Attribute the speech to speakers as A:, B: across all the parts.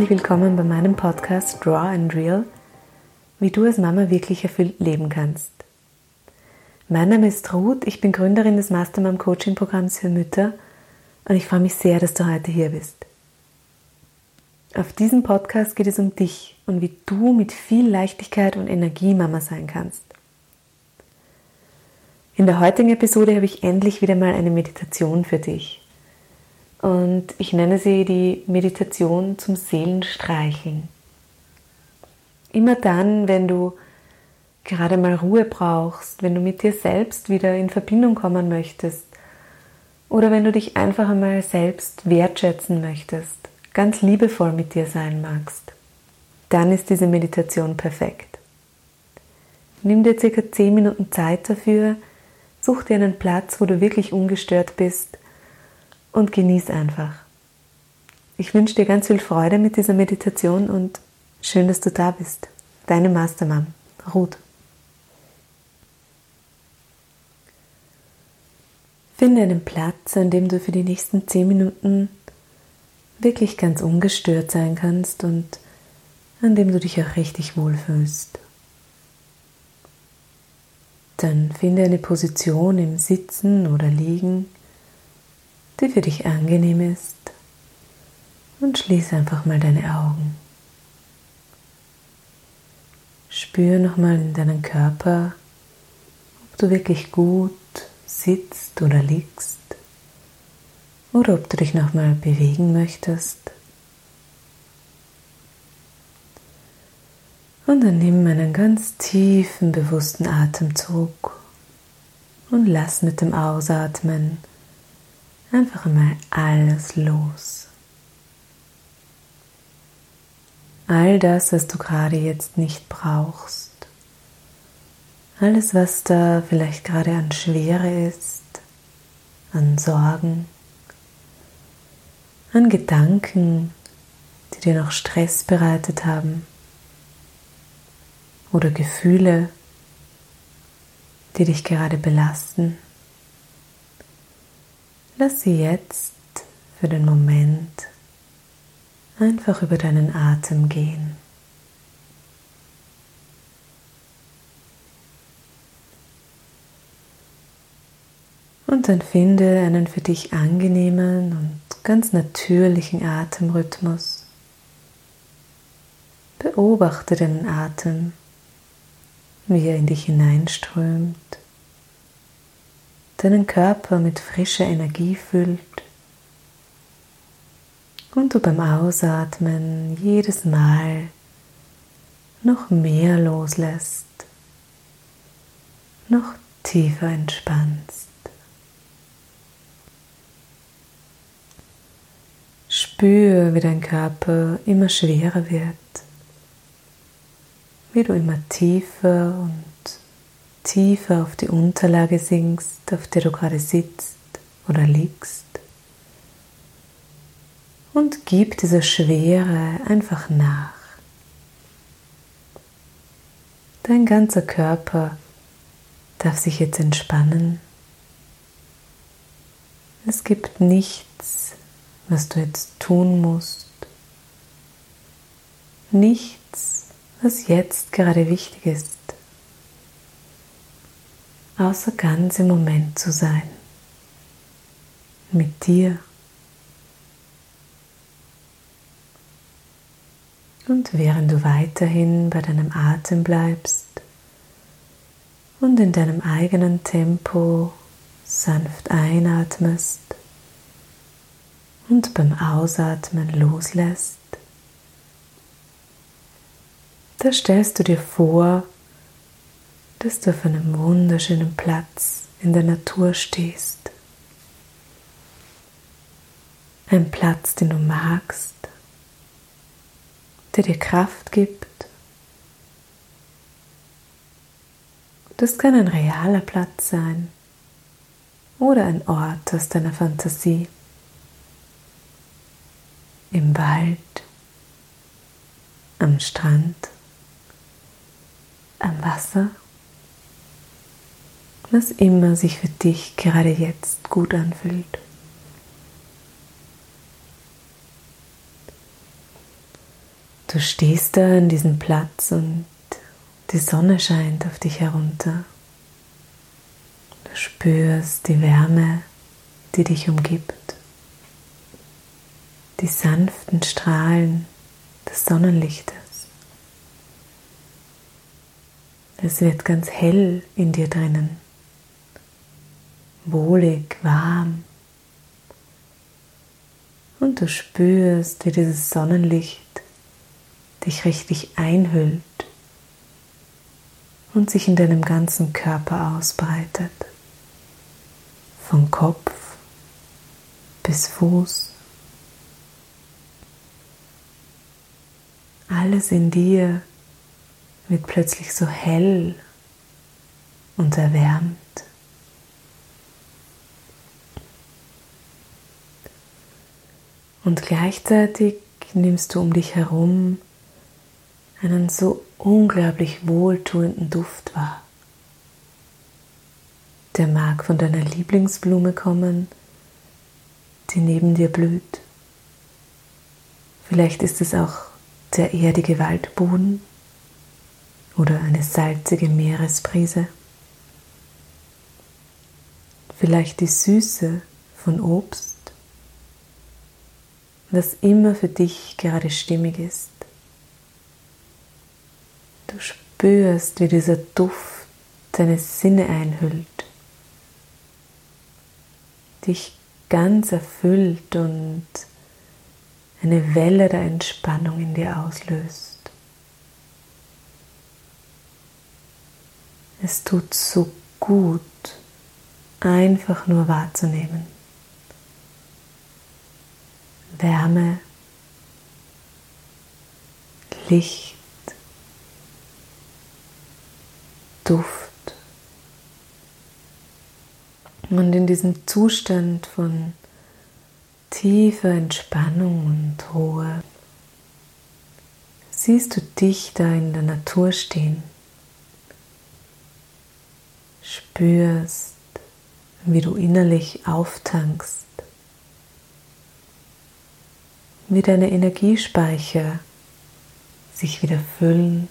A: herzlich willkommen bei meinem Podcast Draw and Real, wie du als Mama wirklich erfüllt leben kannst. Mein Name ist Ruth, ich bin Gründerin des Mastermom Coaching Programms für Mütter und ich freue mich sehr, dass du heute hier bist. Auf diesem Podcast geht es um dich und wie du mit viel Leichtigkeit und Energie Mama sein kannst. In der heutigen Episode habe ich endlich wieder mal eine Meditation für dich und ich nenne sie die Meditation zum Seelenstreicheln. Immer dann, wenn du gerade mal Ruhe brauchst, wenn du mit dir selbst wieder in Verbindung kommen möchtest oder wenn du dich einfach einmal selbst wertschätzen möchtest, ganz liebevoll mit dir sein magst, dann ist diese Meditation perfekt. Nimm dir circa 10 Minuten Zeit dafür, such dir einen Platz, wo du wirklich ungestört bist und genieß einfach. Ich wünsche dir ganz viel Freude mit dieser Meditation und schön, dass du da bist. Deine Mastermam, Ruth. Finde einen Platz, an dem du für die nächsten zehn Minuten wirklich ganz ungestört sein kannst und an dem du dich auch richtig wohlfühlst. Dann finde eine Position im Sitzen oder Liegen, die für dich angenehm ist und schließe einfach mal deine Augen. Spür nochmal in deinen Körper, ob du wirklich gut sitzt oder liegst oder ob du dich nochmal bewegen möchtest. Und dann nimm einen ganz tiefen, bewussten Atemzug und lass mit dem Ausatmen Einfach einmal alles los. All das, was du gerade jetzt nicht brauchst. Alles, was da vielleicht gerade an Schwere ist, an Sorgen, an Gedanken, die dir noch Stress bereitet haben oder Gefühle, die dich gerade belasten. Lass sie jetzt für den Moment einfach über deinen Atem gehen. Und dann finde einen für dich angenehmen und ganz natürlichen Atemrhythmus. Beobachte deinen Atem, wie er in dich hineinströmt deinen Körper mit frischer Energie füllt und du beim Ausatmen jedes Mal noch mehr loslässt, noch tiefer entspannst. Spür, wie dein Körper immer schwerer wird, wie du immer tiefer und tiefer auf die Unterlage sinkst, auf der du gerade sitzt oder liegst. Und gib dieser Schwere einfach nach. Dein ganzer Körper darf sich jetzt entspannen. Es gibt nichts, was du jetzt tun musst. Nichts, was jetzt gerade wichtig ist außer ganz im Moment zu sein. Mit dir. Und während du weiterhin bei deinem Atem bleibst und in deinem eigenen Tempo sanft einatmest und beim Ausatmen loslässt, da stellst du dir vor, dass du auf einem wunderschönen Platz in der Natur stehst. Ein Platz, den du magst, der dir Kraft gibt. Das kann ein realer Platz sein oder ein Ort aus deiner Fantasie. Im Wald, am Strand, am Wasser was immer sich für dich gerade jetzt gut anfühlt. Du stehst da an diesem Platz und die Sonne scheint auf dich herunter. Du spürst die Wärme, die dich umgibt, die sanften Strahlen des Sonnenlichtes. Es wird ganz hell in dir drinnen, wohlig, warm. Und du spürst, wie dieses Sonnenlicht dich richtig einhüllt und sich in deinem ganzen Körper ausbreitet. Von Kopf bis Fuß. Alles in dir wird plötzlich so hell und erwärmt. Und gleichzeitig nimmst du um dich herum einen so unglaublich wohltuenden Duft wahr. Der mag von deiner Lieblingsblume kommen, die neben dir blüht. Vielleicht ist es auch der erdige Waldboden oder eine salzige Meeresbrise. Vielleicht die Süße von Obst, was immer für dich gerade stimmig ist. Du spürst, wie dieser Duft deine Sinne einhüllt, dich ganz erfüllt und eine Welle der Entspannung in dir auslöst. Es tut so gut, einfach nur wahrzunehmen. Wärme, Licht, Duft. Und in diesem Zustand von tiefer Entspannung und Ruhe siehst du dich da in der Natur stehen. Spürst, wie du innerlich auftankst, wie deine Energiespeicher sich wieder füllen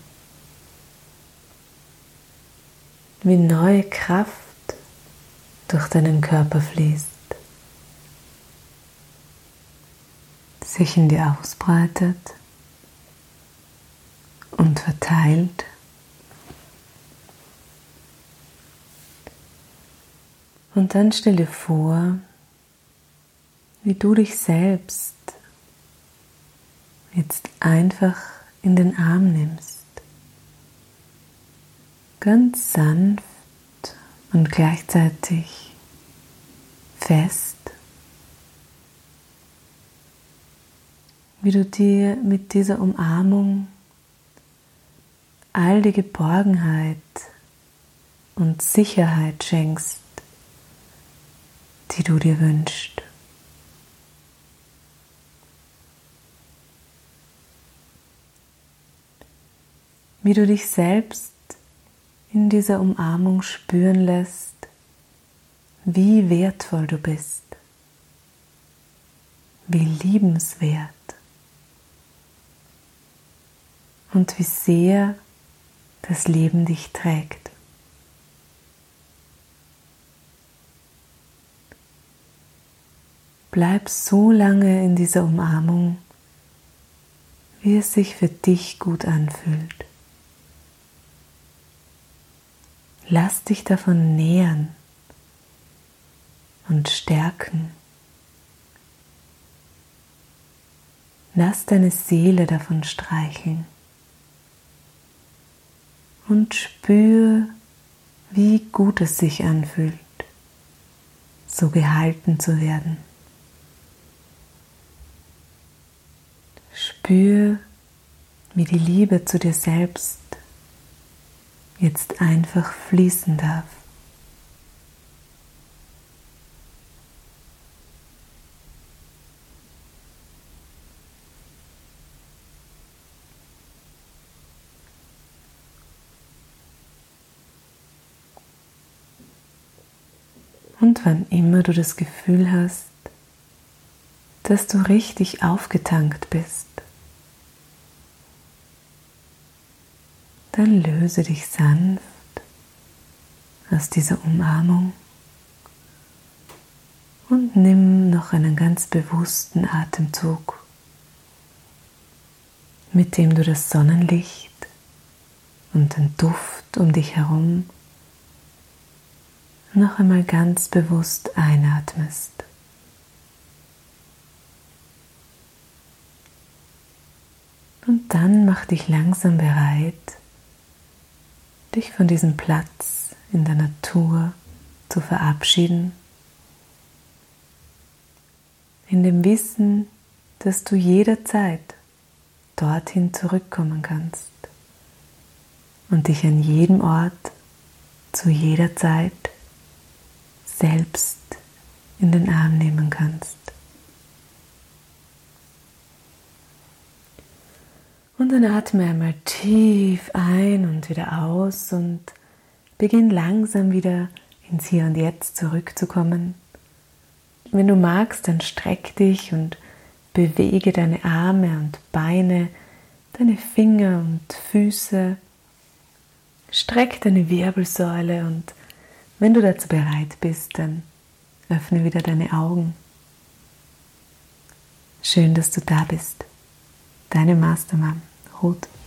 A: wie neue Kraft durch deinen Körper fließt, sich in dir ausbreitet und verteilt. Und dann stell dir vor, wie du dich selbst jetzt einfach in den Arm nimmst ganz sanft und gleichzeitig fest, wie du dir mit dieser Umarmung all die Geborgenheit und Sicherheit schenkst, die du dir wünschst. Wie du dich selbst in dieser Umarmung spüren lässt, wie wertvoll du bist, wie liebenswert und wie sehr das Leben dich trägt. Bleib so lange in dieser Umarmung, wie es sich für dich gut anfühlt. Lass dich davon nähern und stärken. Lass deine Seele davon streicheln und spür, wie gut es sich anfühlt, so gehalten zu werden. Spür, wie die Liebe zu dir selbst jetzt einfach fließen darf. Und wann immer du das Gefühl hast, dass du richtig aufgetankt bist, dann löse dich sanft aus dieser Umarmung und nimm noch einen ganz bewussten Atemzug, mit dem du das Sonnenlicht und den Duft um dich herum noch einmal ganz bewusst einatmest. Und dann mach dich langsam bereit, dich von diesem Platz in der Natur zu verabschieden, in dem Wissen, dass du jederzeit dorthin zurückkommen kannst und dich an jedem Ort zu jeder Zeit selbst in den Arm nehmen kannst. Und dann atme einmal tief ein und wieder aus und beginn langsam wieder ins Hier und Jetzt zurückzukommen. Wenn du magst, dann streck dich und bewege deine Arme und Beine, deine Finger und Füße. Streck deine Wirbelsäule und wenn du dazu bereit bist, dann öffne wieder deine Augen. Schön, dass du da bist. Deine Mastermam, Ruth.